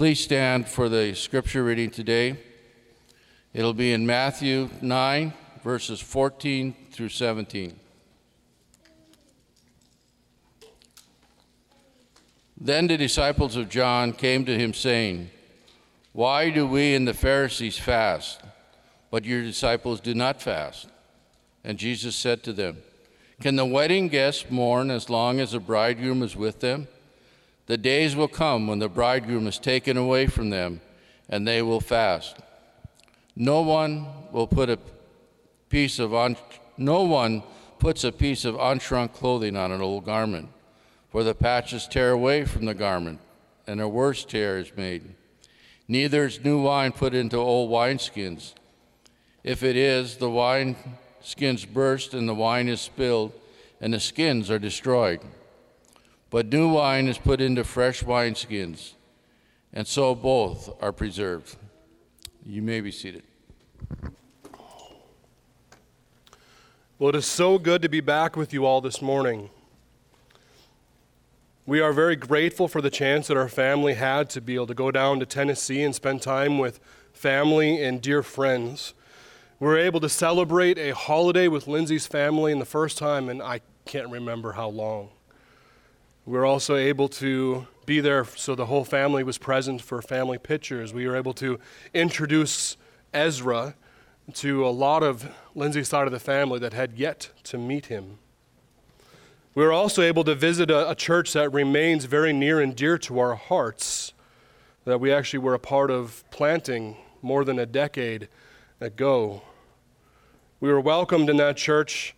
Please stand for the scripture reading today. It'll be in Matthew 9, verses 14 through 17. Then the disciples of John came to him, saying, Why do we and the Pharisees fast, but your disciples do not fast? And Jesus said to them, Can the wedding guests mourn as long as the bridegroom is with them? The days will come when the bridegroom is taken away from them, and they will fast. No one will put a piece of un- no one puts a piece of unshrunk clothing on an old garment, for the patches tear away from the garment, and a worse tear is made. Neither is new wine put into old wineskins. If it is, the wine skins burst and the wine is spilled, and the skins are destroyed. But new wine is put into fresh wineskins, and so both are preserved. You may be seated. Well, it is so good to be back with you all this morning. We are very grateful for the chance that our family had to be able to go down to Tennessee and spend time with family and dear friends. We were able to celebrate a holiday with Lindsay's family in the first time, and I can't remember how long. We were also able to be there so the whole family was present for family pictures. We were able to introduce Ezra to a lot of Lindsay's side of the family that had yet to meet him. We were also able to visit a, a, church that remains very near and dear to our hearts, that we actually were a part of planting more than a decade ago. We were welcomed in that church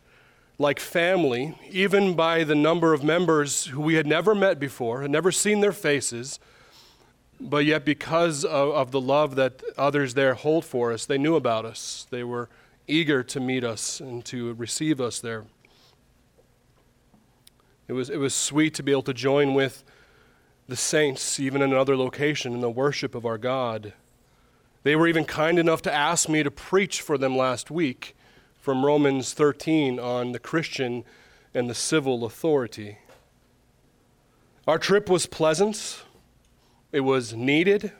like family, even by the number of members who we had never met before, had never seen their faces, but yet because of, of, the love that others there hold for us, they knew about us. They were eager to meet us and to receive us there. It was, it was sweet to be able to join with the saints, even in another location, in the worship of our God. They were even kind enough to ask me to preach for them last week from Romans 13 on the Christian and the civil authority. Our trip was pleasant, it was needed,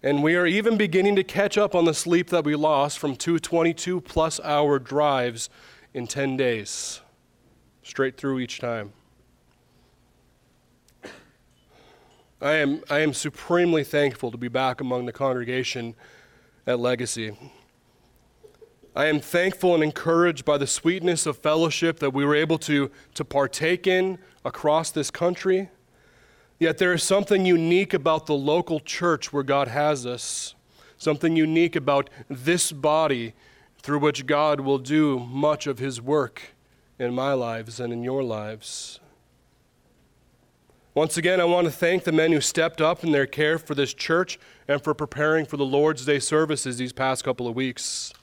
and we are even beginning to catch up on the sleep that we lost from two 22 plus hour drives in 10 days, straight through each time. I am, I am supremely thankful to be back among the congregation at Legacy. I am thankful and encouraged by the sweetness of fellowship that we were able to, to partake in across this country. Yet there is something unique about the local church where God has us, something unique about this body through which God will do much of his work in my lives and in your lives. Once again, I want to thank the men who stepped up in their care for this church and for preparing for the Lord's Day services these past couple of weeks.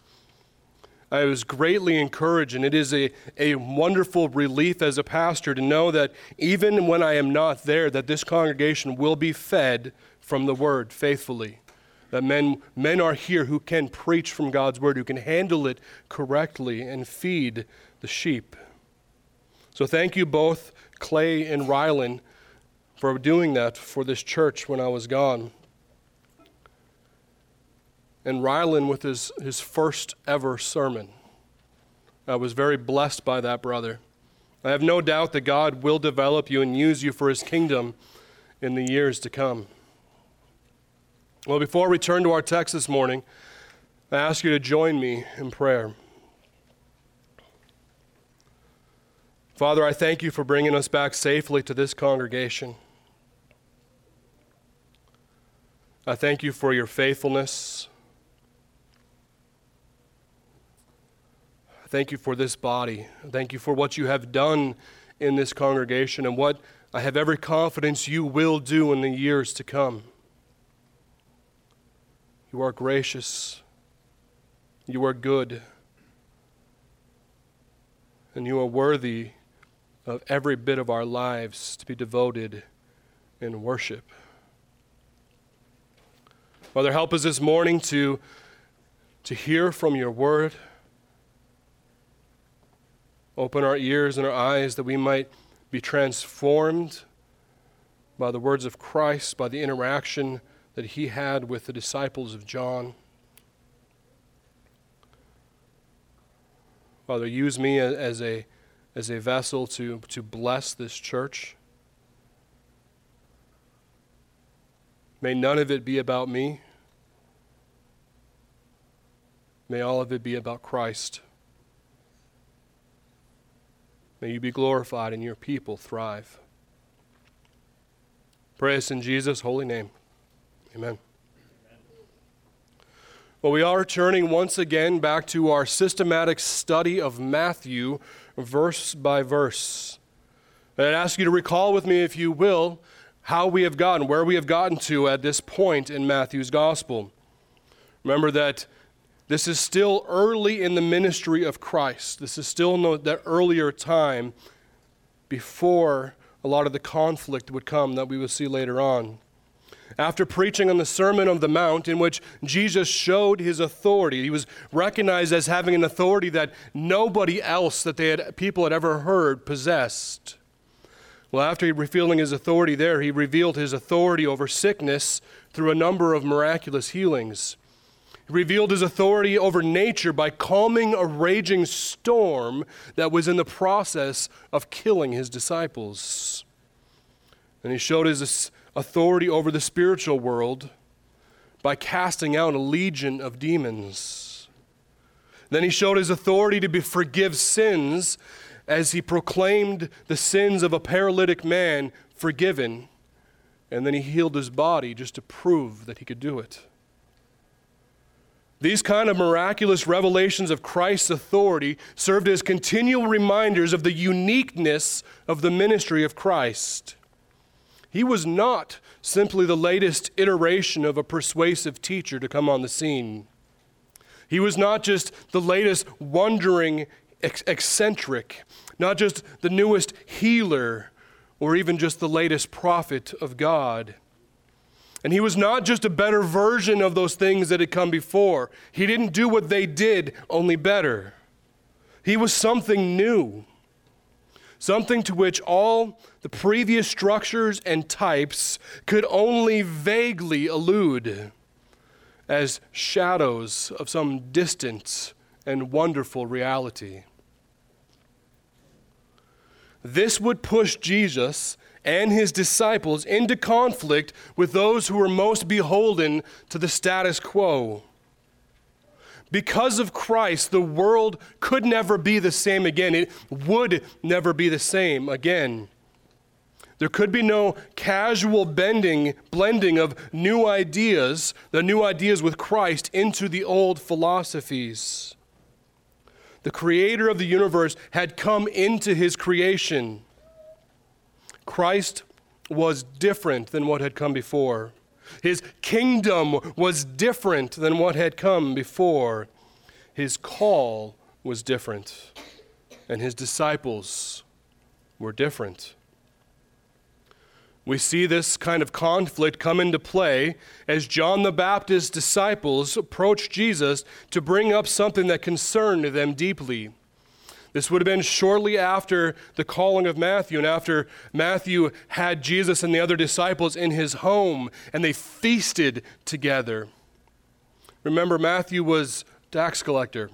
I was greatly encouraged, and it is a, a wonderful relief as a pastor to know that even when I am not there, that this congregation will be fed from the word faithfully. That men, men are here who can preach from God's word, who can handle it correctly and feed the sheep. So thank you both, Clay and Rylan, for doing that for this church when I was gone and Rylan with his, his first ever sermon. I was very blessed by that, brother. I have no doubt that God will develop you and use you for his kingdom in the years to come. Well, before we turn to our text this morning, I ask you to join me in prayer. Father, I thank you for bringing us back safely to this congregation. I thank you for your faithfulness. Thank you for this body. Thank you for what you have done in this congregation and what I have every confidence you will do in the years to come. You are gracious. You are good. And you are worthy of every bit of our lives to be devoted in worship. Father, help us this morning to, to hear from your word. Open our ears and our eyes that we might be transformed by the words of Christ, by the interaction that he had with the disciples of John. Father, use me as a, as a vessel to, to bless this church. May none of it be about me. May all of it be about Christ. May you be glorified and your people thrive. Pray this in Jesus' holy name. Amen. Well, we are turning once again back to our systematic study of Matthew, verse by verse. And I'd ask you to recall with me, if you will, how we have gotten, where we have gotten to at this point in Matthew's gospel. Remember that this is still early in the ministry of Christ. This is still no, that earlier time before a lot of the conflict would come that we will see later on. After preaching on the Sermon on the Mount, in which Jesus showed his authority, he was recognized as having an authority that nobody else that they had, people had ever heard possessed. Well, after revealing his authority there, he revealed his authority over sickness through a number of miraculous healings. He revealed his authority over nature by calming a raging storm that was in the process of killing his disciples. And he showed his authority over the spiritual world by casting out a legion of demons. Then he showed his authority to forgive sins as he proclaimed the sins of a paralytic man forgiven. And then he healed his body just to prove that he could do it. These kind of miraculous revelations of Christ's authority served as continual reminders of the uniqueness of the ministry of Christ. He was not simply the latest iteration of a persuasive teacher to come on the scene. He was not just the latest wandering eccentric, not just the newest healer, or even just the latest prophet of God. And he was not just a better version of those things that had come before. He didn't do what they did, only better. He was something new, something to which all the previous structures and types could only vaguely allude as shadows of some distant and wonderful reality. This would push Jesus and his disciples into conflict with those who were most beholden to the status quo. Because of Christ, the world could never be the same again. It would never be the same again. There could be no casual bending, blending of new ideas, the new ideas with Christ, into the old philosophies. The creator of the universe had come into his creation. Christ was different than what had come before. His kingdom was different than what had come before. His call was different, and his disciples were different. We see this kind of conflict come into play as John the Baptist's disciples approach Jesus to bring up something that concerned them deeply. This would have been shortly after the calling of Matthew and after Matthew had Jesus and the other disciples in his home and they feasted together. Remember, Matthew was tax collector,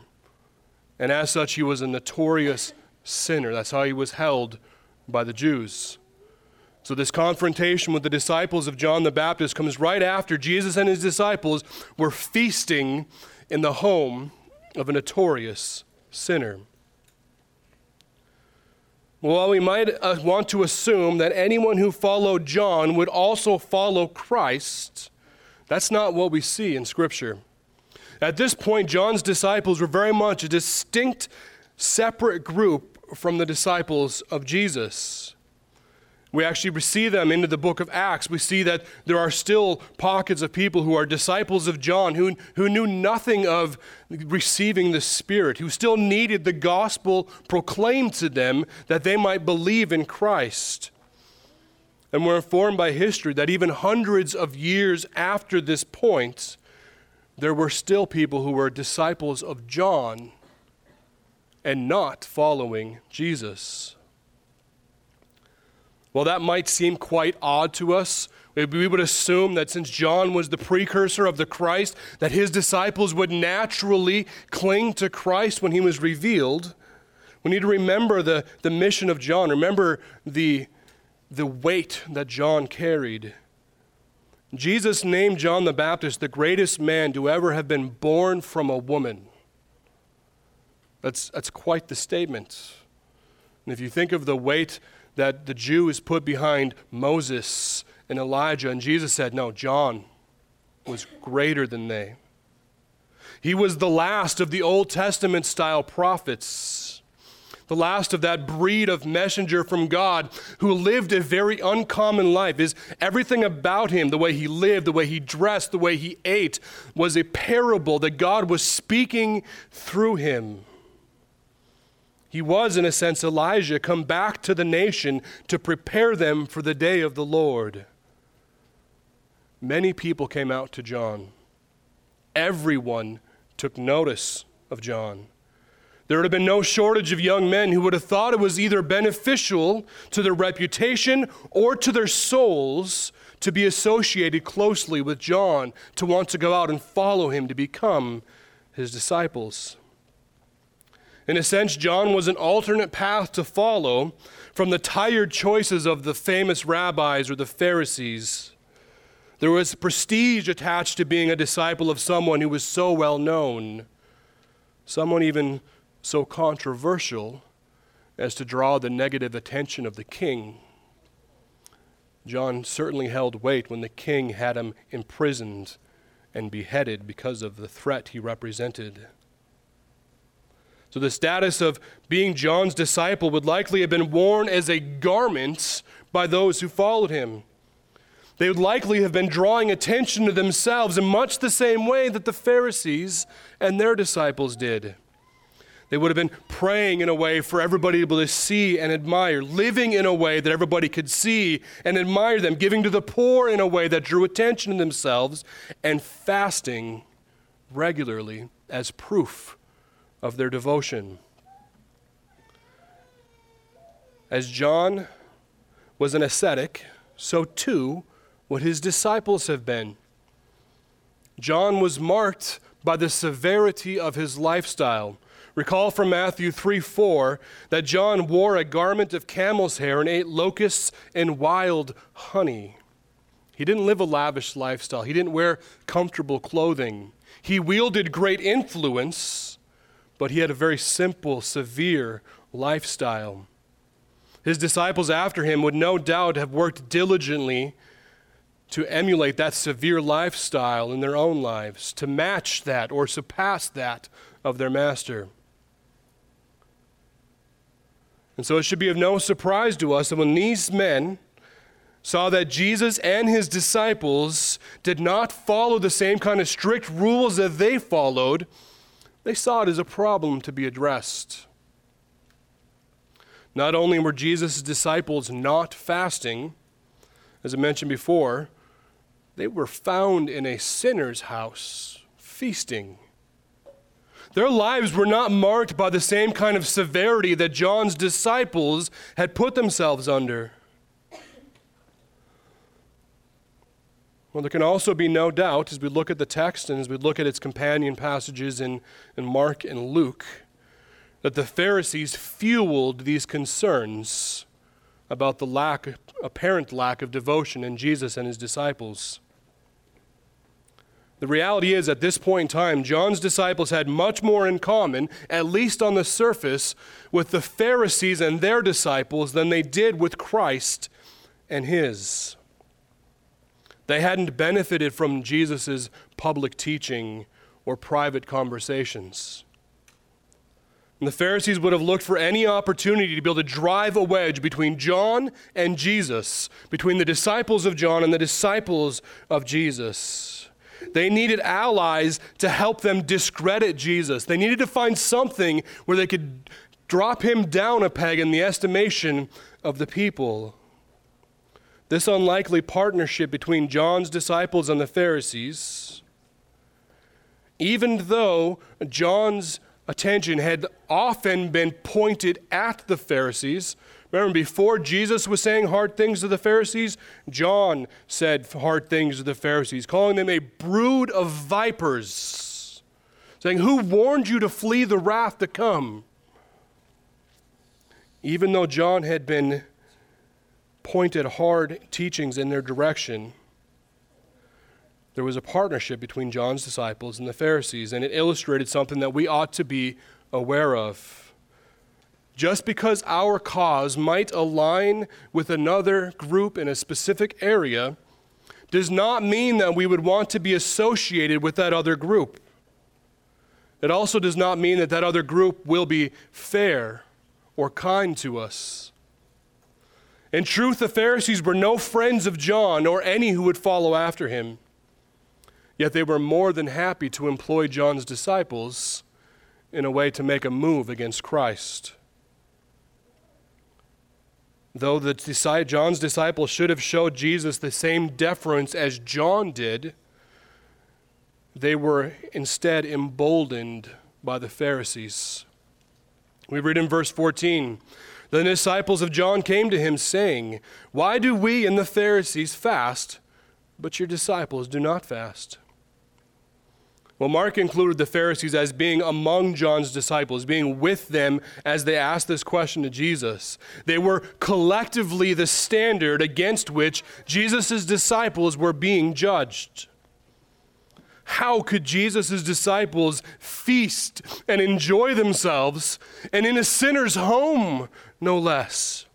and as such, he was a notorious sinner. That's how he was held by the Jews. So, this confrontation with the disciples of John the Baptist comes right after Jesus and his disciples were feasting in the home of a notorious sinner. Well, we might uh, want to assume that anyone who followed John would also follow Christ. That's not what we see in Scripture. At this point, John's disciples were very much a distinct, separate group from the disciples of Jesus. We actually see them into the book of Acts. We see that there are still pockets of people who are disciples of John who, who knew nothing of receiving the Spirit, who still needed the gospel proclaimed to them that they might believe in Christ. And we're informed by history that even hundreds of years after this point, there were still people who were disciples of John and not following Jesus. Well, that might seem quite odd to us. We would assume that since John was the precursor of the Christ, that his disciples would naturally cling to Christ when he was revealed. We need to remember the, the mission of John, remember the, the weight that John carried. Jesus named John the Baptist the greatest man to ever have been born from a woman. That's, that's quite the statement. And if you think of the weight that the Jews put behind Moses and Elijah, and Jesus said, No, John was greater than they. He was the last of the Old Testament style prophets, the last of that breed of messenger from God who lived a very uncommon life. Is everything about him, the way he lived, the way he dressed, the way he ate, was a parable that God was speaking through him. He was, in a sense, Elijah come back to the nation to prepare them for the day of the Lord. Many people came out to John. Everyone took notice of John. There would have been no shortage of young men who would have thought it was either beneficial to their reputation or to their souls to be associated closely with John, to want to go out and follow him, to become his disciples. In a sense, John was an alternate path to follow from the tired choices of the famous rabbis or the Pharisees. There was prestige attached to being a disciple of someone who was so well known, someone even so controversial as to draw the negative attention of the king. John certainly held weight when the king had him imprisoned and beheaded because of the threat he represented. So the status of being John's disciple would likely have been worn as a garment by those who followed him. They would likely have been drawing attention to themselves in much the same way that the Pharisees and their disciples did. They would have been praying in a way for everybody to be able to see and admire, living in a way that everybody could see and admire them, giving to the poor in a way that drew attention to themselves, and fasting regularly as proof of their devotion. As John was an ascetic, so too would his disciples have been. John was marked by the severity of his lifestyle. Recall from Matthew 3 4 that John wore a garment of camel's hair and ate locusts and wild honey. He didn't live a lavish lifestyle, he didn't wear comfortable clothing. He wielded great influence but he had a very simple, severe lifestyle. His disciples after him would no doubt have worked diligently to emulate that severe lifestyle in their own lives, to match that or surpass that of their master. And so it should be of no surprise to us that when these men saw that Jesus and his disciples did not follow the same kind of strict rules that they followed, they saw it as a problem to be addressed. Not only were Jesus' disciples not fasting, as I mentioned before, they were found in a sinner's house, feasting. Their lives were not marked by the same kind of severity that John's disciples had put themselves under. Well, there can also be no doubt as we look at the text and as we look at its companion passages in, in Mark and Luke that the Pharisees fueled these concerns about the lack, apparent lack of devotion in Jesus and his disciples. The reality is, at this point in time, John's disciples had much more in common, at least on the surface, with the Pharisees and their disciples than they did with Christ and his. They hadn't benefited from Jesus' public teaching or private conversations. And the Pharisees would have looked for any opportunity to be able to drive a wedge between John and Jesus, between the disciples of John and the disciples of Jesus. They needed allies to help them discredit Jesus. They needed to find something where they could drop him down a peg in the estimation of the people. This unlikely partnership between John's disciples and the Pharisees, even though John's attention had often been pointed at the Pharisees, Remember, before Jesus was saying hard things to the Pharisees, John said hard things to the Pharisees, calling them a brood of vipers, saying, Who warned you to flee the wrath to come? Even though John had been pointed hard teachings in their direction, there was a partnership between John's disciples and the Pharisees, and it illustrated something that we ought to be aware of. Just because our cause might align with another group in a specific area does not mean that we would want to be associated with that other group. It also does not mean that that other group will be fair or kind to us. In truth, the Pharisees were no friends of John or any who would follow after him. Yet they were more than happy to employ John's disciples in a way to make a move against Christ. Though the, John's disciples should have showed Jesus the same deference as John did, they were instead emboldened by the Pharisees. We read in verse 14 The disciples of John came to him, saying, Why do we and the Pharisees fast, but your disciples do not fast? Well, Mark included the Pharisees as being among John's disciples, being with them as they asked this question to Jesus. They were collectively the standard against which Jesus' disciples were being judged. How could Jesus' disciples feast and enjoy themselves, and in a sinner's home, no less?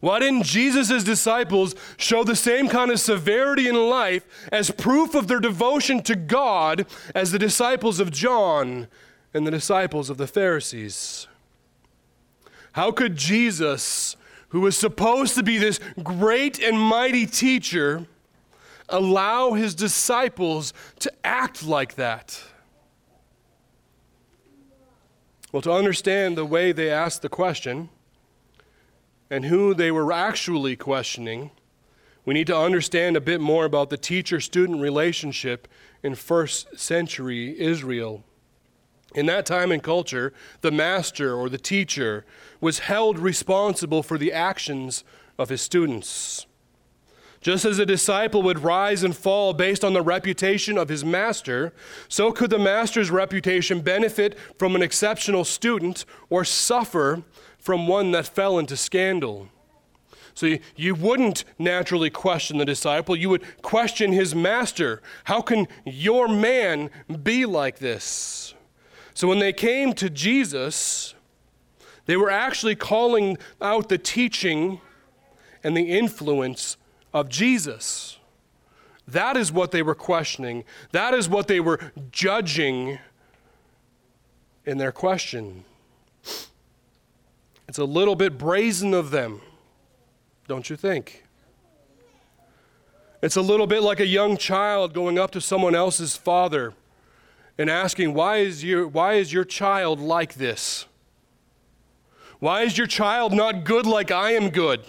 Why didn't Jesus' disciples show the same kind of severity in life as proof of their devotion to God as the disciples of John and the disciples of the Pharisees? How could Jesus, who was supposed to be this great and mighty teacher, allow his disciples to act like that? Well, to understand the way they asked the question, and who they were actually questioning, we need to understand a bit more about the teacher student relationship in first century Israel. In that time and culture, the master or the teacher was held responsible for the actions of his students. Just as a disciple would rise and fall based on the reputation of his master, so could the master's reputation benefit from an exceptional student or suffer from one that fell into scandal. So you, wouldn't naturally question the disciple, you would question his master. How can your man be like this? So when they came to Jesus, they were actually calling out the teaching and the influence of Jesus. That is what they were questioning. That is what they were judging in their question. It's a little bit brazen of them, don't you think? It's a little bit like a young child going up to someone else's father and asking, Why is your, why is your child like this? Why is your child not good like I am good?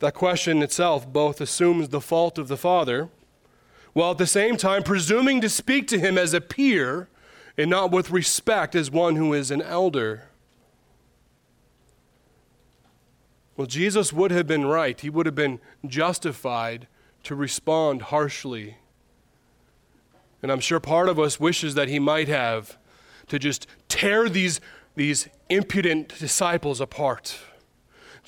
That question itself both assumes the fault of the father, while at the same time presuming to speak to him as a peer and not with respect as one who is an elder. Well, Jesus would have been right. He would have been justified to respond harshly. And I'm sure part of us wishes that he might have to just tear these, these impudent disciples apart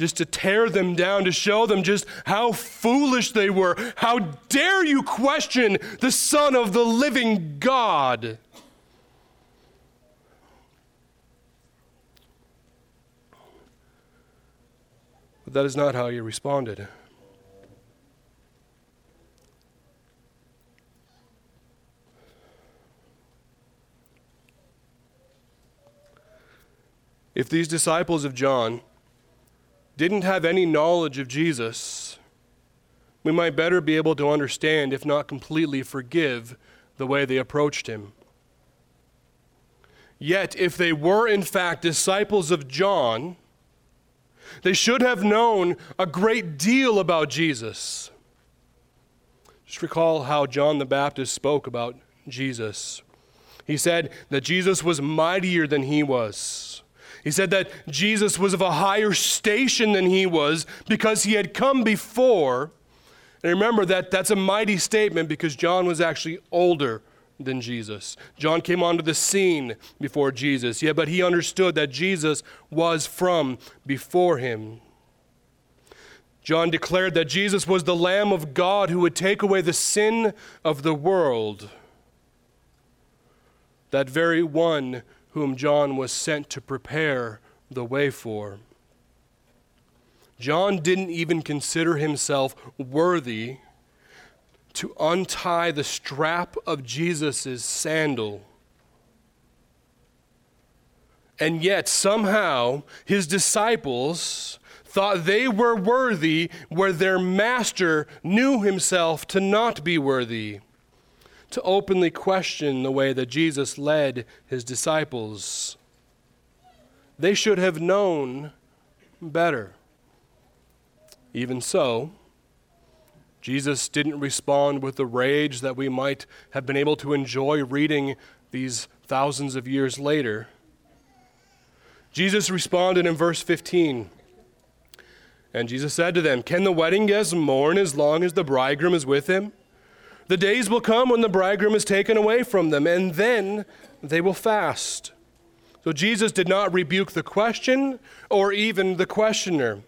just to tear them down, to show them just how foolish they were. How dare you question the Son of the living God? But that is not how he responded. If these disciples of John didn't have any knowledge of Jesus, we might better be able to understand, if not completely forgive, the way they approached him. Yet, if they were in fact disciples of John, they should have known a great deal about Jesus. Just recall how John the Baptist spoke about Jesus. He said that Jesus was mightier than he was. He said that Jesus was of a higher station than he was because he had come before. And remember that that's a mighty statement because John was actually older than Jesus. John came onto the scene before Jesus. Yeah, but he understood that Jesus was from before him. John declared that Jesus was the Lamb of God who would take away the sin of the world. That very one whom John was sent to prepare the way for. John didn't even consider himself worthy to untie the strap of Jesus' sandal. And yet, somehow, his disciples thought they were worthy where their master knew himself to not be worthy, to openly question the way that Jesus led his disciples. They should have known better. Even so, Jesus didn't respond with the rage that we might have been able to enjoy reading these thousands of years later. Jesus responded in verse 15. And Jesus said to them, Can the wedding guests mourn as long as the bridegroom is with them? The days will come when the bridegroom is taken away from them, and then they will fast. So Jesus did not rebuke the question or even the questioner.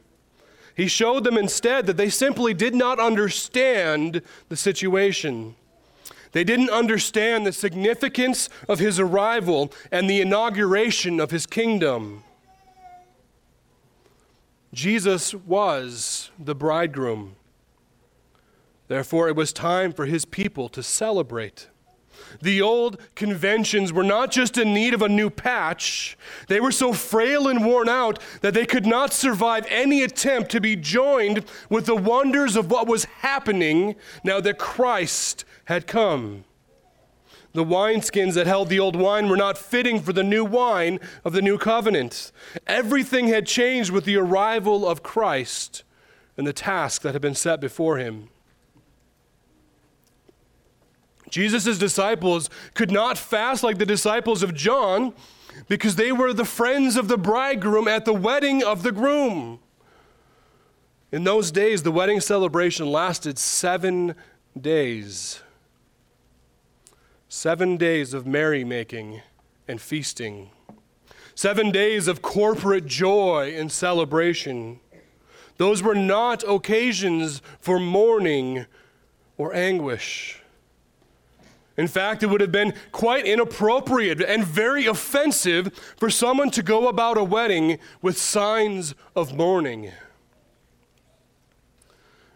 He showed them instead that they simply did not understand the situation. They didn't understand the significance of his arrival and the inauguration of his kingdom. Jesus was the bridegroom. Therefore, it was time for his people to celebrate. The old conventions were not just in need of a new patch, they were so frail and worn out that they could not survive any attempt to be joined with the wonders of what was happening now that Christ had come. The wineskins that held the old wine were not fitting for the new wine of the new covenant. Everything had changed with the arrival of Christ and the task that had been set before him. Jesus' disciples could not fast like the disciples of John because they were the friends of the bridegroom at the wedding of the groom. In those days, the wedding celebration lasted seven days. Seven days of merrymaking and feasting. Seven days of corporate joy and celebration. Those were not occasions for mourning or anguish. In fact, it would have been quite inappropriate and very offensive for someone to go about a wedding with signs of mourning.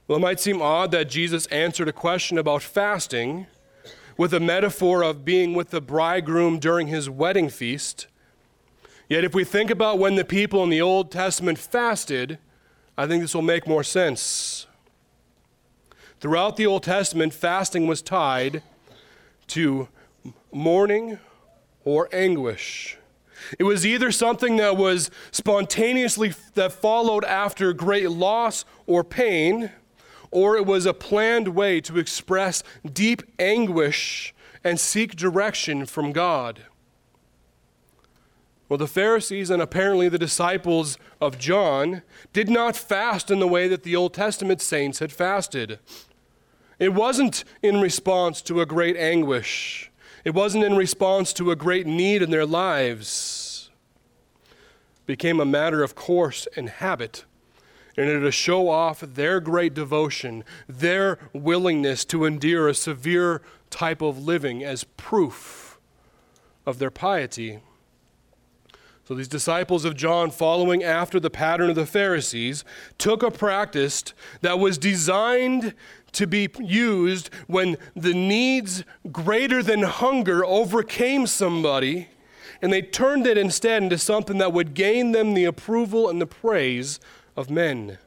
Well, it might seem odd that Jesus answered a question about fasting with a metaphor of being with the bridegroom during his wedding feast. Yet, if we think about when the people in the Old Testament fasted, I think this will make more sense. Throughout the Old Testament, fasting was tied to mourning or anguish. It was either something that was spontaneously that followed after great loss or pain, or it was a planned way to express deep anguish and seek direction from God. Well, the Pharisees and apparently the disciples of John did not fast in the way that the Old Testament saints had fasted. It wasn't in response to a great anguish. It wasn't in response to a great need in their lives. It became a matter of course and habit in order to show off their great devotion, their willingness to endure a severe type of living as proof of their piety. So these disciples of John, following after the pattern of the Pharisees, took a practice that was designed to be used when the needs greater than hunger overcame somebody, and they turned it instead into something that would gain them the approval and the praise of men.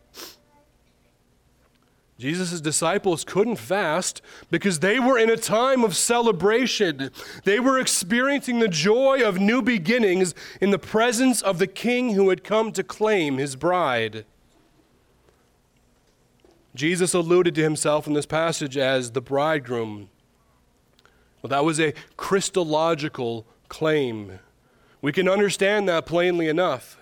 Jesus' disciples couldn't fast because they were in a time of celebration. They were experiencing the joy of new beginnings in the presence of the king who had come to claim his bride. Jesus alluded to himself in this passage as the bridegroom. Well, that was a Christological claim, We can understand that plainly enough.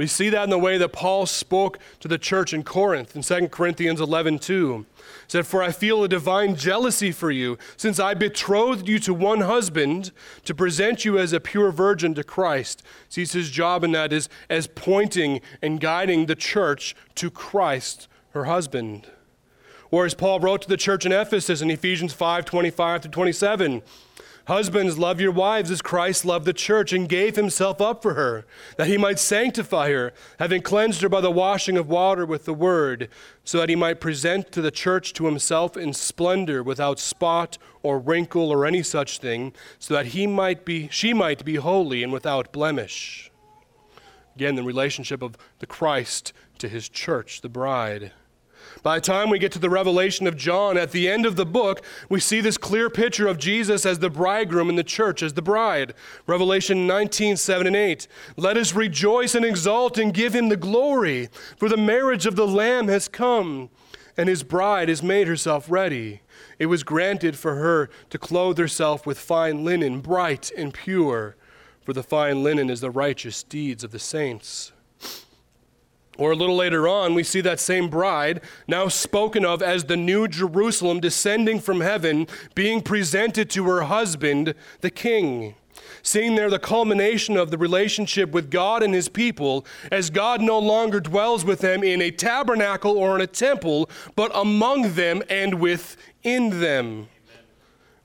We see that in the way that Paul spoke to the church in Corinth in 2 Corinthians 11 2. said, For I feel a divine jealousy for you, since I betrothed you to one husband to present you as a pure virgin to Christ. Sees his job in that is as pointing and guiding the church to Christ, her husband. Or as Paul wrote to the church in Ephesus in Ephesians 5 25 to 27. Husbands, love your wives as Christ loved the church and gave himself up for her, that he might sanctify her, having cleansed her by the washing of water with the word, so that he might present to the church to himself in splendor, without spot or wrinkle or any such thing, so that he might be, she might be holy and without blemish. Again, the relationship of the Christ to his church, the bride. By the time we get to the revelation of John, at the end of the book, we see this clear picture of Jesus as the bridegroom and the church as the bride. Revelation 19, 7 and 8. Let us rejoice and exult and give him the glory, for the marriage of the Lamb has come, and his bride has made herself ready. It was granted for her to clothe herself with fine linen, bright and pure, for the fine linen is the righteous deeds of the saints. Or a little later on, we see that same bride, now spoken of as the new Jerusalem descending from heaven, being presented to her husband, the king. Seeing there the culmination of the relationship with God and his people, as God no longer dwells with them in a tabernacle or in a temple, but among them and within them.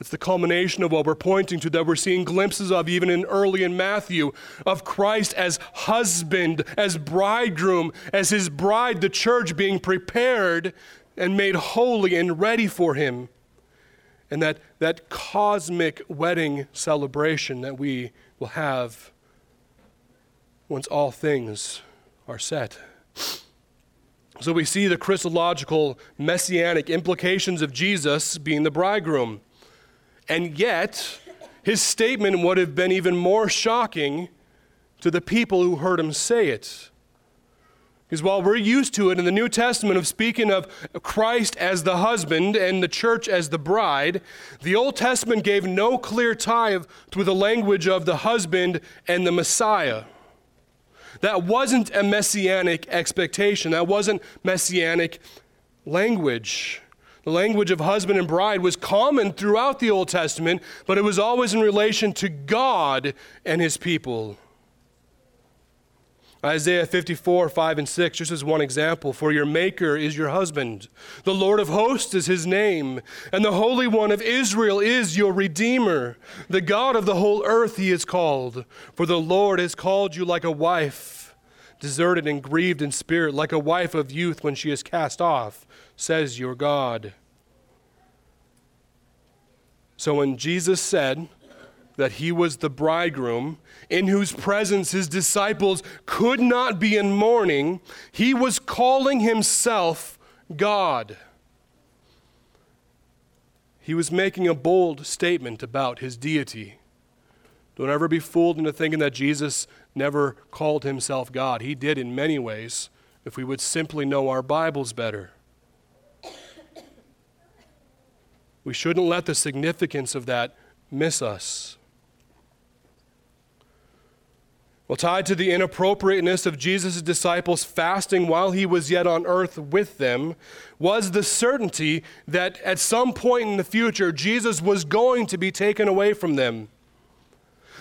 It's the culmination of what we're pointing to that we're seeing glimpses of even in early in Matthew of Christ as husband, as bridegroom, as his bride, the church being prepared and made holy and ready for him. And that, that cosmic wedding celebration that we will have once all things are set. So we see the Christological messianic implications of Jesus being the bridegroom. And yet, his statement would have been even more shocking to the people who heard him say it. Because while we're used to it in the New Testament of speaking of Christ as the husband and the church as the bride, the Old Testament gave no clear tie to the language of the husband and the Messiah. That wasn't a messianic expectation, that wasn't messianic language. The language of husband and bride was common throughout the Old Testament, but it was always in relation to God and his people. Isaiah 54, 5 and 6, just as one example. For your Maker is your husband. The Lord of hosts is his name. And the Holy One of Israel is your Redeemer. The God of the whole earth he is called. For the Lord has called you like a wife, deserted and grieved in spirit, like a wife of youth when she is cast off says your God. So when Jesus said that he was the bridegroom, in whose presence his disciples could not be in mourning, he was calling himself God. He was making a bold statement about his deity. Don't ever be fooled into thinking that Jesus never called himself God. He did in many ways, if we would simply know our Bibles better. We shouldn't let the significance of that miss us. Well, tied to the inappropriateness of Jesus' disciples fasting while he was yet on earth with them was the certainty that at some point in the future, Jesus was going to be taken away from them.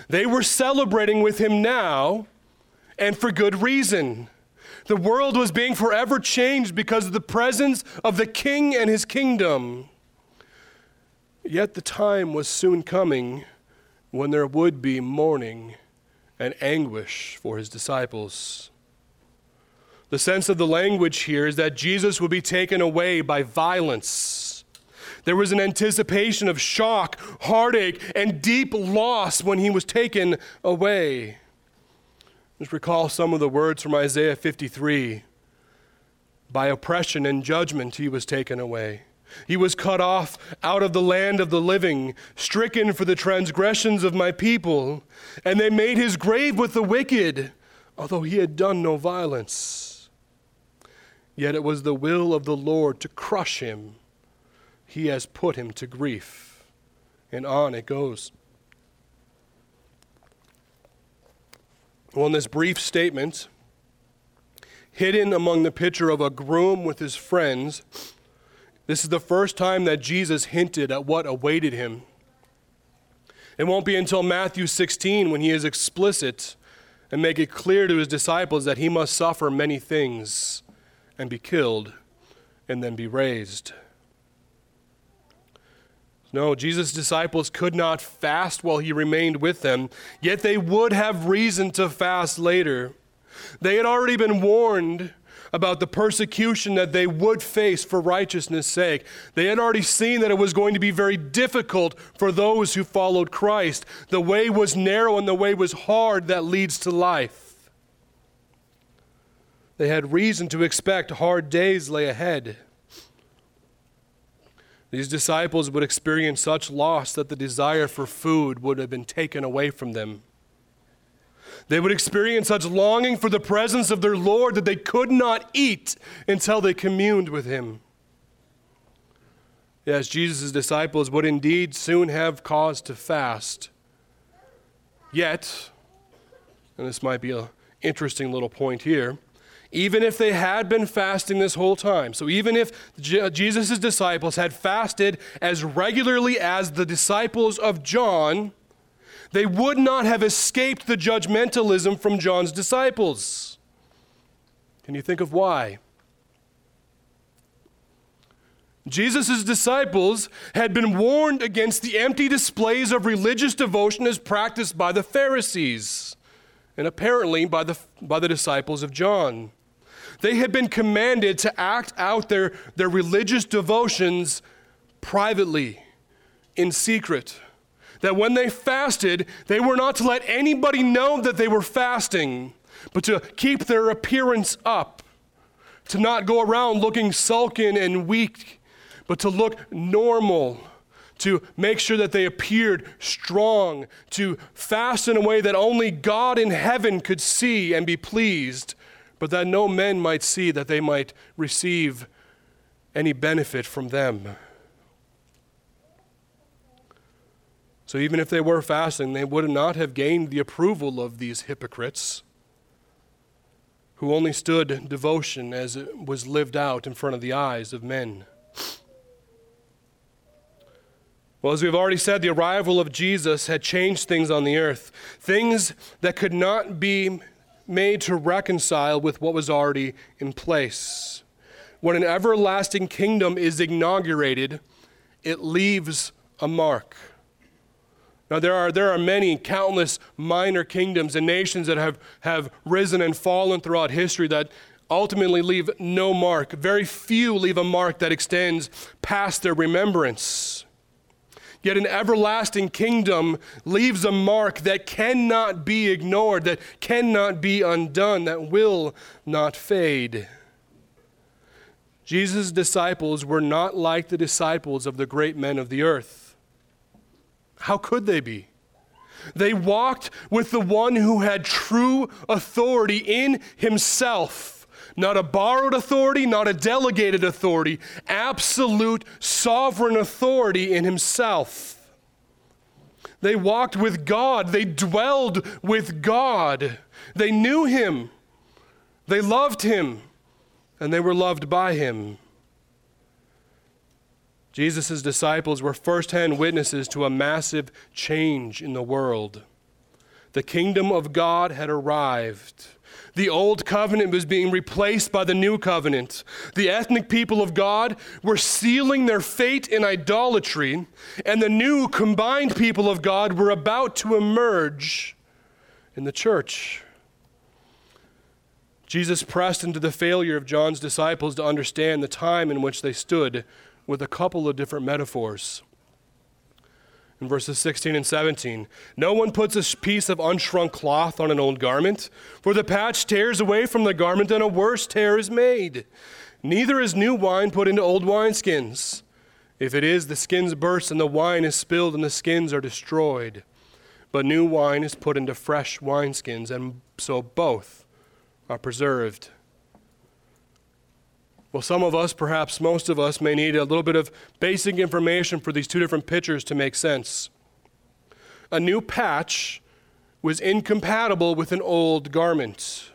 They were celebrating with him now, and for good reason. The world was being forever changed because of the presence of the king and his kingdom. Yet the time was soon coming when there would be mourning and anguish for his disciples. The sense of the language here is that Jesus would be taken away by violence There was an anticipation of shock, heartache, and deep loss when he was taken away. Just recall some of the words from Isaiah 53 By oppression and judgment he was taken away. He was cut off out of the land of the living, stricken for the transgressions of my people. And they made his grave with the wicked, although he had done no violence. Yet it was the will of the Lord to crush him. He has put him to grief. And on it goes. Well, in this brief statement, hidden among the picture of a groom with his friends, this is the first time that Jesus hinted at what awaited him. It won't be until Matthew 16 when he is explicit and make it clear to his disciples that he must suffer many things and be killed and then be raised. No, Jesus' disciples could not fast while he remained with them, yet they would have reason to fast later. They had already been warned about the persecution that they would face for righteousness' sake. They had already seen that it was going to be very difficult for those who followed Christ. The way was narrow and the way was hard that leads to life. They had reason to expect hard days lay ahead. These disciples would experience such loss that the desire for food would have been taken away from them. They would experience such longing for the presence of their Lord that they could not eat until they communed with Him. Yes, Jesus' disciples would indeed soon have cause to fast. Yet, and this might be an interesting little point here, even if they had been fasting this whole time, so even if uh, Jesus' disciples had fasted as regularly as the disciples of John, they would not have escaped the judgmentalism from John's disciples. Can you think of why? Jesus' disciples had been warned against the empty displays of religious devotion as practiced by the Pharisees and apparently by the, by the disciples of John. They had been commanded to act out their, their religious devotions privately, in secret that when they fasted, they were not to let anybody know that they were fasting, but to keep their appearance up, to not go around looking sullen and weak, but to look normal, to make sure that they appeared strong, to fast in a way that only God in heaven could see and be pleased, but that no men might see, that they might receive any benefit from them. So even if they were fasting, they would not have gained the approval of these hypocrites who only stood devotion as it was lived out in front of the eyes of men. Well, as we've already said, the arrival of Jesus had changed things on the earth, things that could not be made to reconcile with what was already in place. When an everlasting kingdom is inaugurated, it leaves a mark. Now, there are, there are many, countless minor kingdoms and nations that have, have risen and fallen throughout history that ultimately leave no mark. Very few leave a mark that extends past their remembrance. Yet an everlasting kingdom leaves a mark that cannot be ignored, that cannot be undone, that will not fade. Jesus' disciples were not like the disciples of the great men of the earth. How could they be? They walked with the one who had true authority in himself. Not a borrowed authority, not a delegated authority, absolute sovereign authority in himself. They walked with God, they dwelled with God, they knew him, they loved him, and they were loved by him. Jesus' disciples were firsthand witnesses to a massive change in the world. The kingdom of God had arrived. The old covenant was being replaced by the new covenant. The ethnic people of God were sealing their fate in idolatry, and the new combined people of God were about to emerge in the church. Jesus pressed into the failure of John's disciples to understand the time in which they stood with a couple of different metaphors. In verses 16 and 17, no one puts a piece of unshrunk cloth on an old garment, for the patch tears away from the garment and a worse tear is made. Neither is new wine put into old wineskins. If it is, the skins burst and the wine is spilled and the skins are destroyed. But new wine is put into fresh wineskins, and so both are preserved. Well, some of us, perhaps most of us, may need a little bit of basic information for these two different pictures to make sense. A new patch was incompatible with an old garment.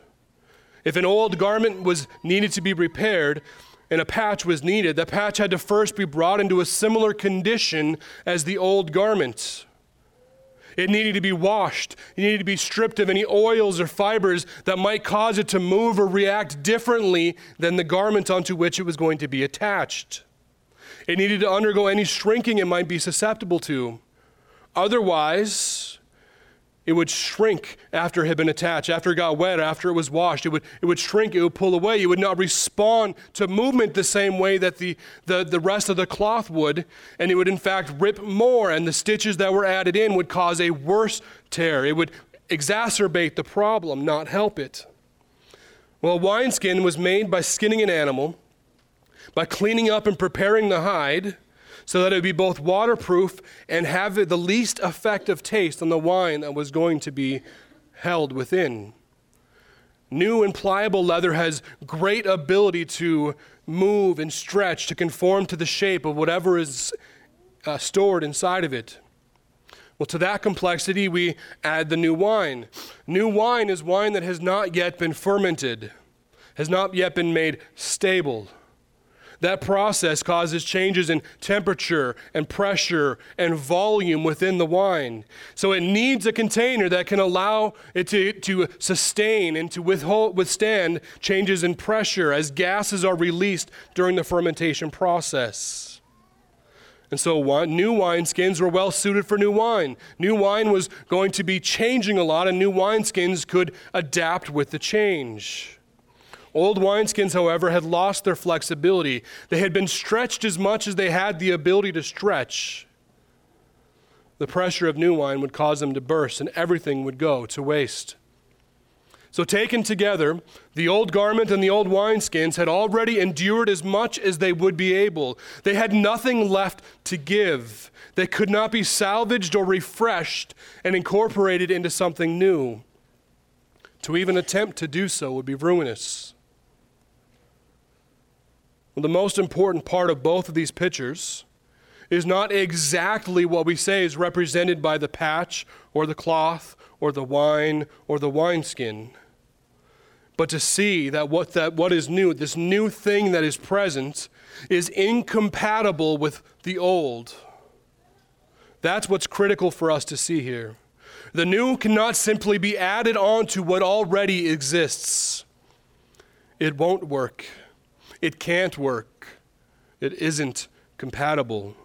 If an old garment was needed to be repaired and a patch was needed, the patch had to first be brought into a similar condition as the old garment. It needed to be washed. It needed to be stripped of any oils or fibers that might cause it to move or react differently than the garment onto which it was going to be attached. It needed to undergo any shrinking it might be susceptible to. Otherwise, it would shrink after it had been attached, after it got wet, after it was washed. It would, it would shrink, it would pull away. It would not respond to movement the same way that the, the, the rest of the cloth would, and it would in fact rip more, and the stitches that were added in would cause a worse tear. It would exacerbate the problem, not help it. Well, wineskin was made by skinning an animal, by cleaning up and preparing the hide so that it would be both waterproof and have the least effect of taste on the wine that was going to be held within. New and pliable leather has great ability to move and stretch to conform to the shape of whatever is uh, stored inside of it. Well, to that complexity, we add the new wine. New wine is wine that has not yet been fermented, has not yet been made stable. That process causes changes in temperature and pressure and volume within the wine. So it needs a container that can allow it to, to sustain and to withhold, withstand changes in pressure as gases are released during the fermentation process. And so new wineskins were well suited for new wine. New wine was going to be changing a lot, and new wineskins could adapt with the change. Old wineskins, however, had lost their flexibility. They had been stretched as much as they had the ability to stretch. The pressure of new wine would cause them to burst, and everything would go to waste. So, taken together, the old garment and the old wineskins had already endured as much as they would be able. They had nothing left to give. They could not be salvaged or refreshed and incorporated into something new. To even attempt to do so would be ruinous. Well, the most important part of both of these pictures is not exactly what we say is represented by the patch or the cloth or the wine or the wineskin, but to see that what, that what is new, this new thing that is present, is incompatible with the old. That's what's critical for us to see here. The new cannot simply be added on to what already exists. It won't work. It can't work. It isn't compatible.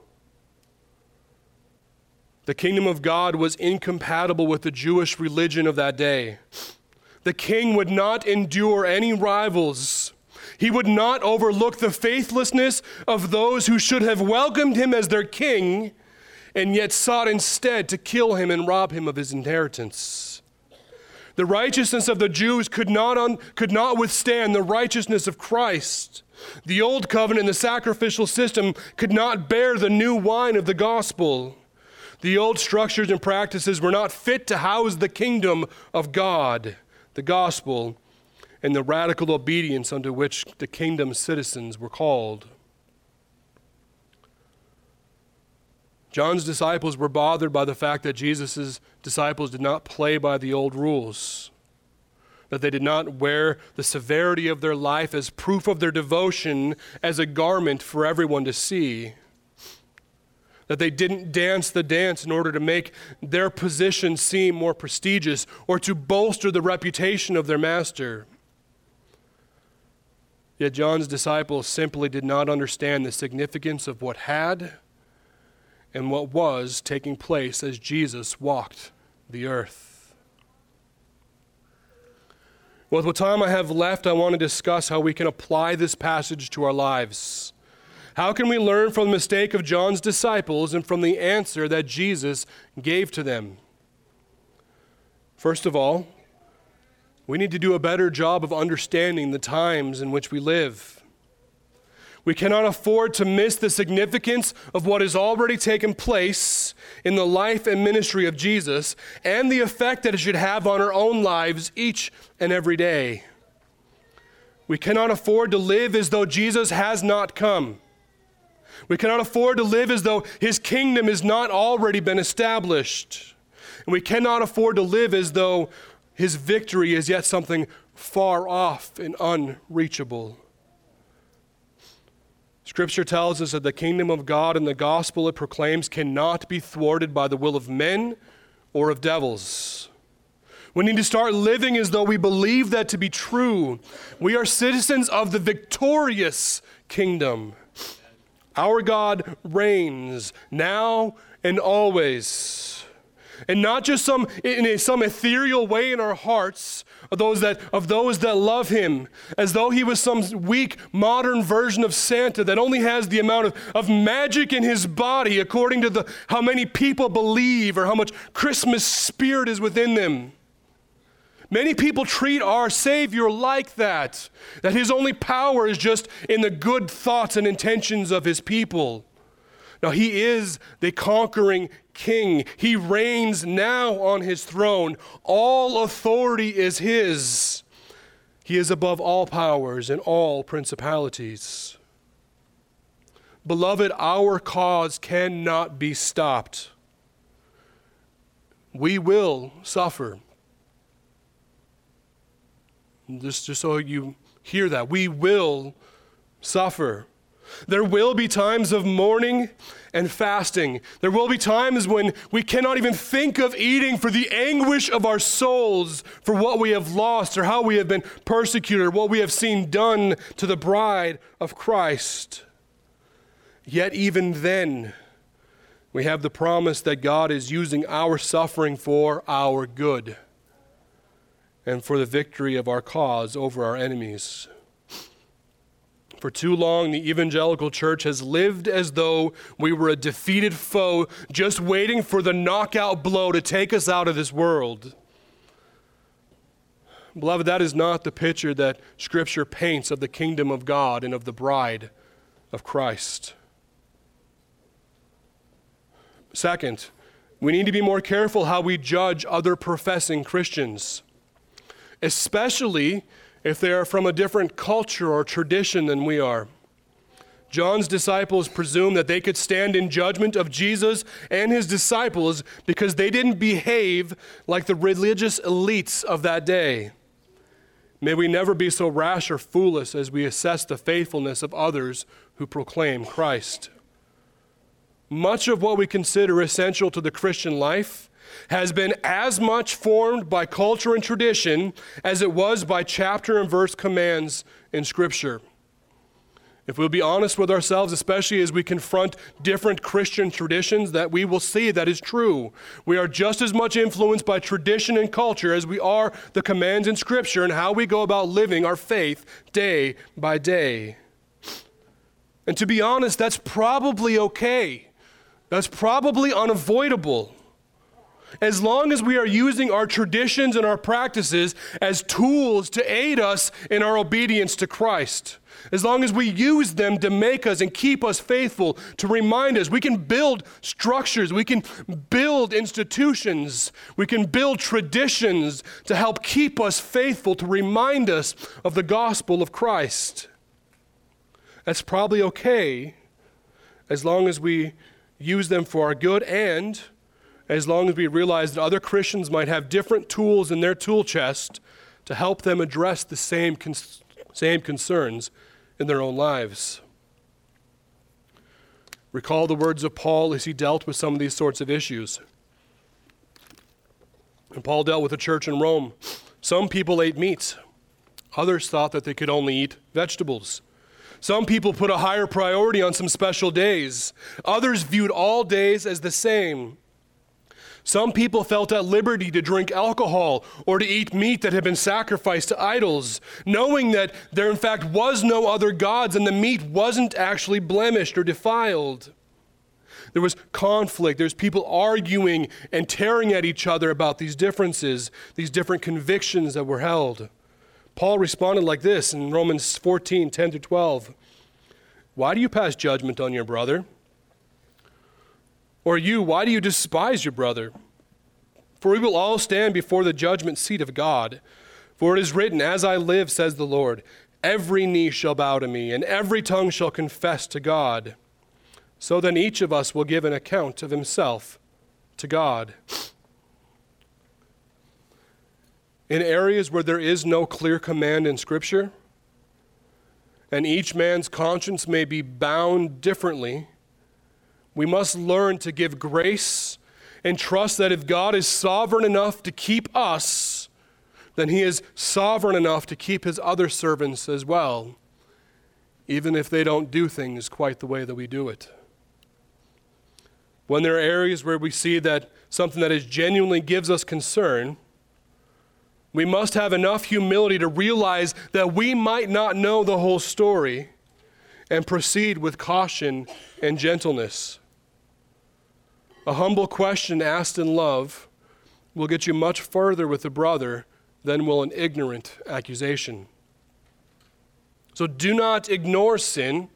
The kingdom of God was incompatible with the Jewish religion of that day. The king would not endure any rivals. He would not overlook the faithlessness of those who should have welcomed him as their king and yet sought instead to kill him and rob him of his inheritance. The righteousness of the Jews could not, un, could not withstand the righteousness of Christ. The old covenant and the sacrificial system could not bear the new wine of the gospel. The old structures and practices were not fit to house the kingdom of God, the gospel, and the radical obedience unto which the kingdom's citizens were called. John's disciples were bothered by the fact that Jesus' disciples did not play by the old rules, that they did not wear the severity of their life as proof of their devotion as a garment for everyone to see, that they didn't dance the dance in order to make their position seem more prestigious or to bolster the reputation of their master. Yet John's disciples simply did not understand the significance of what had and what was taking place as Jesus walked the earth. Well, with what time I have left, I want to discuss how we can apply this passage to our lives, How can we learn from the mistake of John's disciples and from the answer that Jesus gave to them? First of all, we need to do a better job of understanding the times in which we live. We cannot afford to miss the significance of what has already taken place in the life and ministry of Jesus and the effect that it should have on our own lives each and every day. We cannot afford to live as though Jesus has not come. We cannot afford to live as though his kingdom has not already been established. And we cannot afford to live as though his victory is yet something far off and unreachable. Scripture tells us that the kingdom of God and the gospel it proclaims cannot be thwarted by the will of men or of devils. We need to start living as though we believe that to be true. We are citizens of the victorious kingdom. Our God reigns now and always. And not just some in a, some ethereal way in our hearts, of those that of those that love him as though he was some weak modern version of santa that only has the amount of, of magic in his body according to the how many people believe or how much christmas spirit is within them. Many people treat our savior like that that his only power is just in the good thoughts and intentions of his people now, he is the conquering king. He reigns now on his throne. All authority is his. He is above all powers and all principalities. Beloved, our cause cannot be stopped. We will suffer. Just, just so you hear that, we will suffer. There will be times of mourning and fasting. There will be times when we cannot even think of eating for the anguish of our souls for what we have lost or how we have been persecuted or what we have seen done to the bride of Christ. Yet, even then, we have the promise that God is using our suffering for our good and for the victory of our cause over our enemies. For too long, the evangelical church has lived as though we were a defeated foe just waiting for the knockout blow to take us out of this world. Beloved, that is not the picture that Scripture paints of the kingdom of God and of the bride of Christ. Second, we need to be more careful how we judge other professing Christians, especially if they are from a different culture or tradition than we are. John's disciples presumed that they could stand in judgment of Jesus and his disciples because they didn't behave like the religious elites of that day. May we never be so rash or foolish as we assess the faithfulness of others who proclaim Christ. Much of what we consider essential to the Christian life has been as much formed by culture and tradition as it was by chapter and verse commands in Scripture. If we'll be honest with ourselves, especially as we confront different Christian traditions, that we will see that is true. We are just as much influenced by tradition and culture as we are the commands in Scripture and how we go about living our faith day by day. And to be honest, that's probably okay. That's probably unavoidable as long as we are using our traditions and our practices as tools to aid us in our obedience to Christ, as long as we use them to make us and keep us faithful, to remind us, we can build structures, we can build institutions, we can build traditions to help keep us faithful, to remind us of the gospel of Christ. That's probably okay as long as we use them for our good and as long as we realize that other Christians might have different tools in their tool chest to help them address the same, cons- same concerns in their own lives. Recall the words of Paul as he dealt with some of these sorts of issues. And Paul dealt with the church in Rome. Some people ate meat, others thought that they could only eat vegetables. Some people put a higher priority on some special days, others viewed all days as the same. Some people felt at liberty to drink alcohol or to eat meat that had been sacrificed to idols, knowing that there in fact was no other gods and the meat wasn't actually blemished or defiled. There was conflict. There's people arguing and tearing at each other about these differences, these different convictions that were held. Paul responded like this in Romans 14 10 through 12. Why do you pass judgment on your brother? Or you, why do you despise your brother? For we will all stand before the judgment seat of God. For it is written, As I live, says the Lord, every knee shall bow to me, and every tongue shall confess to God. So then each of us will give an account of himself to God. In areas where there is no clear command in Scripture, and each man's conscience may be bound differently, we must learn to give grace and trust that if God is sovereign enough to keep us, then He is sovereign enough to keep His other servants as well, even if they don't do things quite the way that we do it. When there are areas where we see that something that is genuinely gives us concern, we must have enough humility to realize that we might not know the whole story and proceed with caution and gentleness. A humble question asked in love will get you much further with a brother than will an ignorant accusation. So do not ignore sin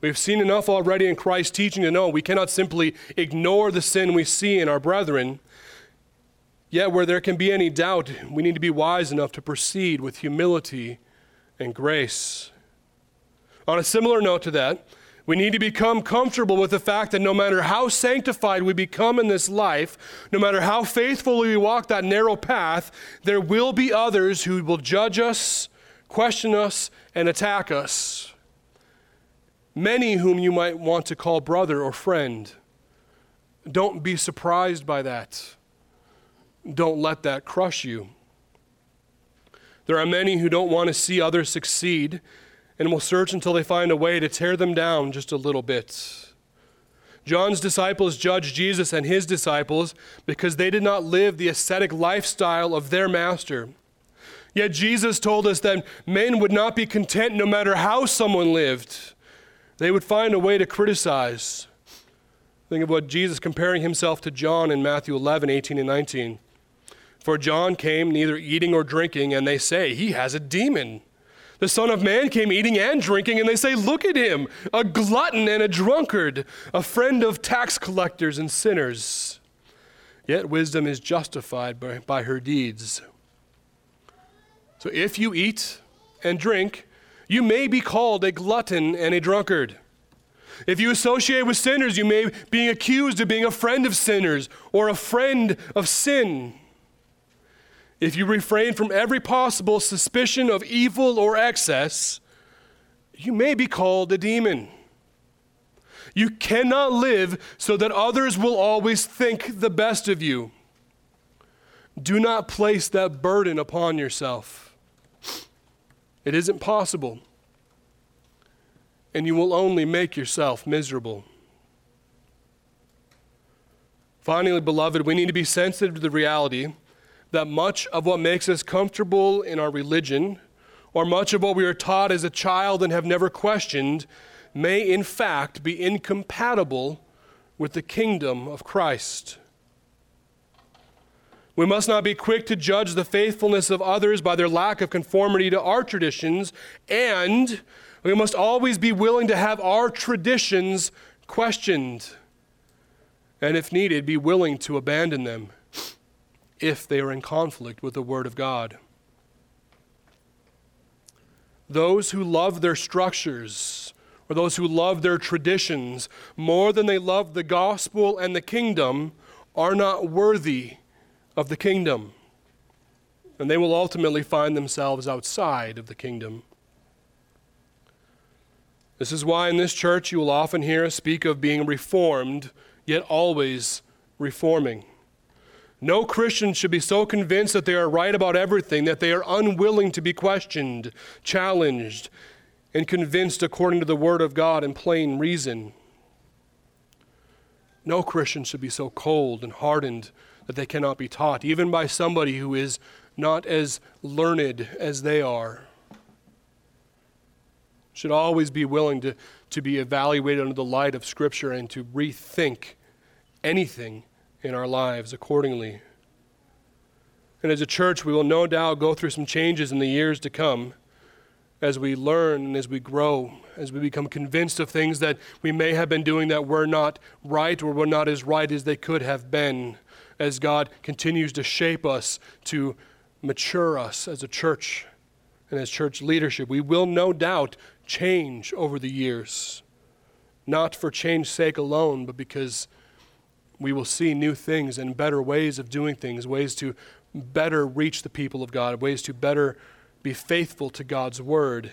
We've seen enough already in Christ's teaching to know we cannot simply ignore the sin we see in our brethren. Yet, where there can be any doubt, we need to be wise enough to proceed with humility and grace. On a similar note to that, we need to become comfortable with the fact that no matter how sanctified we become in this life, no matter how faithfully we walk that narrow path, there will be others who will judge us, question us, and attack us many whom you might want to call brother or friend. Don't be surprised by that. Don't let that crush you. There are many who don't want to see others succeed and will search until they find a way to tear them down just a little bit. John's disciples judged Jesus and his disciples because they did not live the ascetic lifestyle of their master. Yet Jesus told us that men would not be content no matter how someone lived. They would find a way to criticize. Think of what Jesus comparing himself to John in Matthew 11, 18, and 19. For John came neither eating or drinking, and they say, He has a demon. The Son of Man came eating and drinking, and they say, Look at him, a glutton and a drunkard, a friend of tax collectors and sinners. Yet wisdom is justified by, by her deeds. So if you eat and drink, you may be called a glutton and a drunkard. If you associate with sinners, you may be accused of being a friend of sinners or a friend of sin. If you refrain from every possible suspicion of evil or excess, you may be called a demon. You cannot live so that others will always think the best of you. Do not place that burden upon yourself. It isn't possible. And you will only make yourself miserable. Finally, beloved, we need to be sensitive to the reality that much of what makes us comfortable in our religion, or much of what we are taught as a child and have never questioned, may in fact be incompatible with the kingdom of Christ. We must not be quick to judge the faithfulness of others by their lack of conformity to our traditions, and we must always be willing to have our traditions questioned, and if needed, be willing to abandon them if they are in conflict with the Word of God. Those who love their structures, or those who love their traditions more than they love the gospel and the kingdom, are not worthy of the kingdom. And they will ultimately find themselves outside of the kingdom. This is why in this church you will often hear us speak of being reformed, yet always reforming. No Christian should be so convinced that they are right about everything that they are unwilling to be questioned, challenged, and convinced according to the Word of God and plain reason. No Christian should be so cold and hardened that they cannot be taught, even by somebody who is not as learned as they are. Should always be willing to, to be evaluated under the light of Scripture and to rethink anything in our lives accordingly. And as a church, we will no doubt go through some changes in the years to come as we learn and as we grow, as we become convinced of things that we may have been doing that were not right or were not as right as they could have been, as God continues to shape us, to mature us as a church and as church leadership. We will no doubt change over the years, not for change's sake alone, but because we will see new things and better ways of doing things, ways to better reach the people of God, ways to better be faithful to God's word.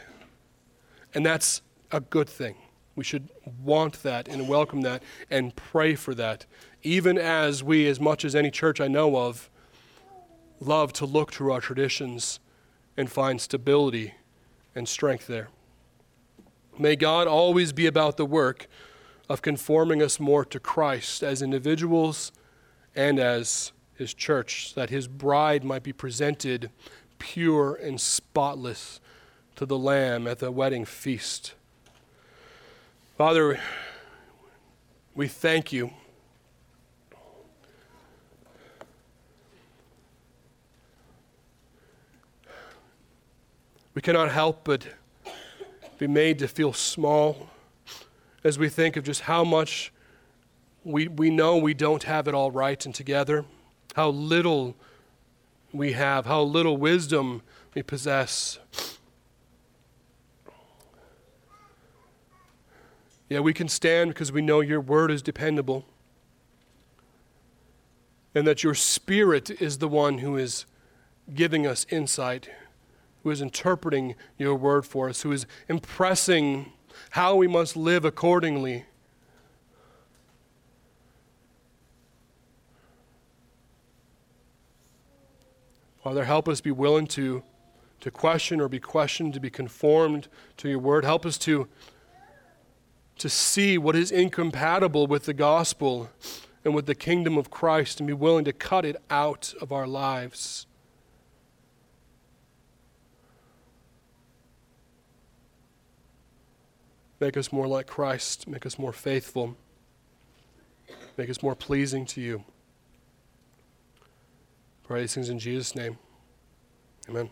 And that's a good thing. We should want that and welcome that and pray for that. Even as we, as much as any church I know of, love to look to our traditions and find stability and strength there. May God always be about the work of conforming us more to Christ as individuals and as His church, that His bride might be presented pure and spotless to the Lamb at the wedding feast. Father, we thank you. We cannot help but be made to feel small as we think of just how much we, we know we don't have it all right and together, how little we have, how little wisdom we possess. Yeah, we can stand because we know your word is dependable and that your spirit is the one who is giving us insight, who is interpreting your word for us, who is impressing how we must live accordingly. Father, help us be willing to, to question or be questioned, to be conformed to your word. Help us to, to see what is incompatible with the gospel and with the kingdom of Christ and be willing to cut it out of our lives. Make us more like Christ. Make us more faithful. Make us more pleasing to you. Pray these things in Jesus' name. Amen.